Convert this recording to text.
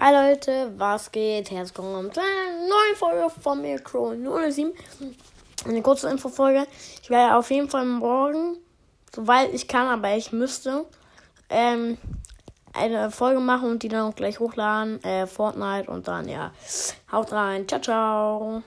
Hi Leute, was geht? Herzlich willkommen zu einer neuen Folge von mir, Crow 07. Eine kurze Infofolge. Ich werde auf jeden Fall morgen, soweit ich kann, aber ich müsste, ähm, eine Folge machen und die dann auch gleich hochladen. Äh, Fortnite und dann, ja, haut rein. Ciao, ciao.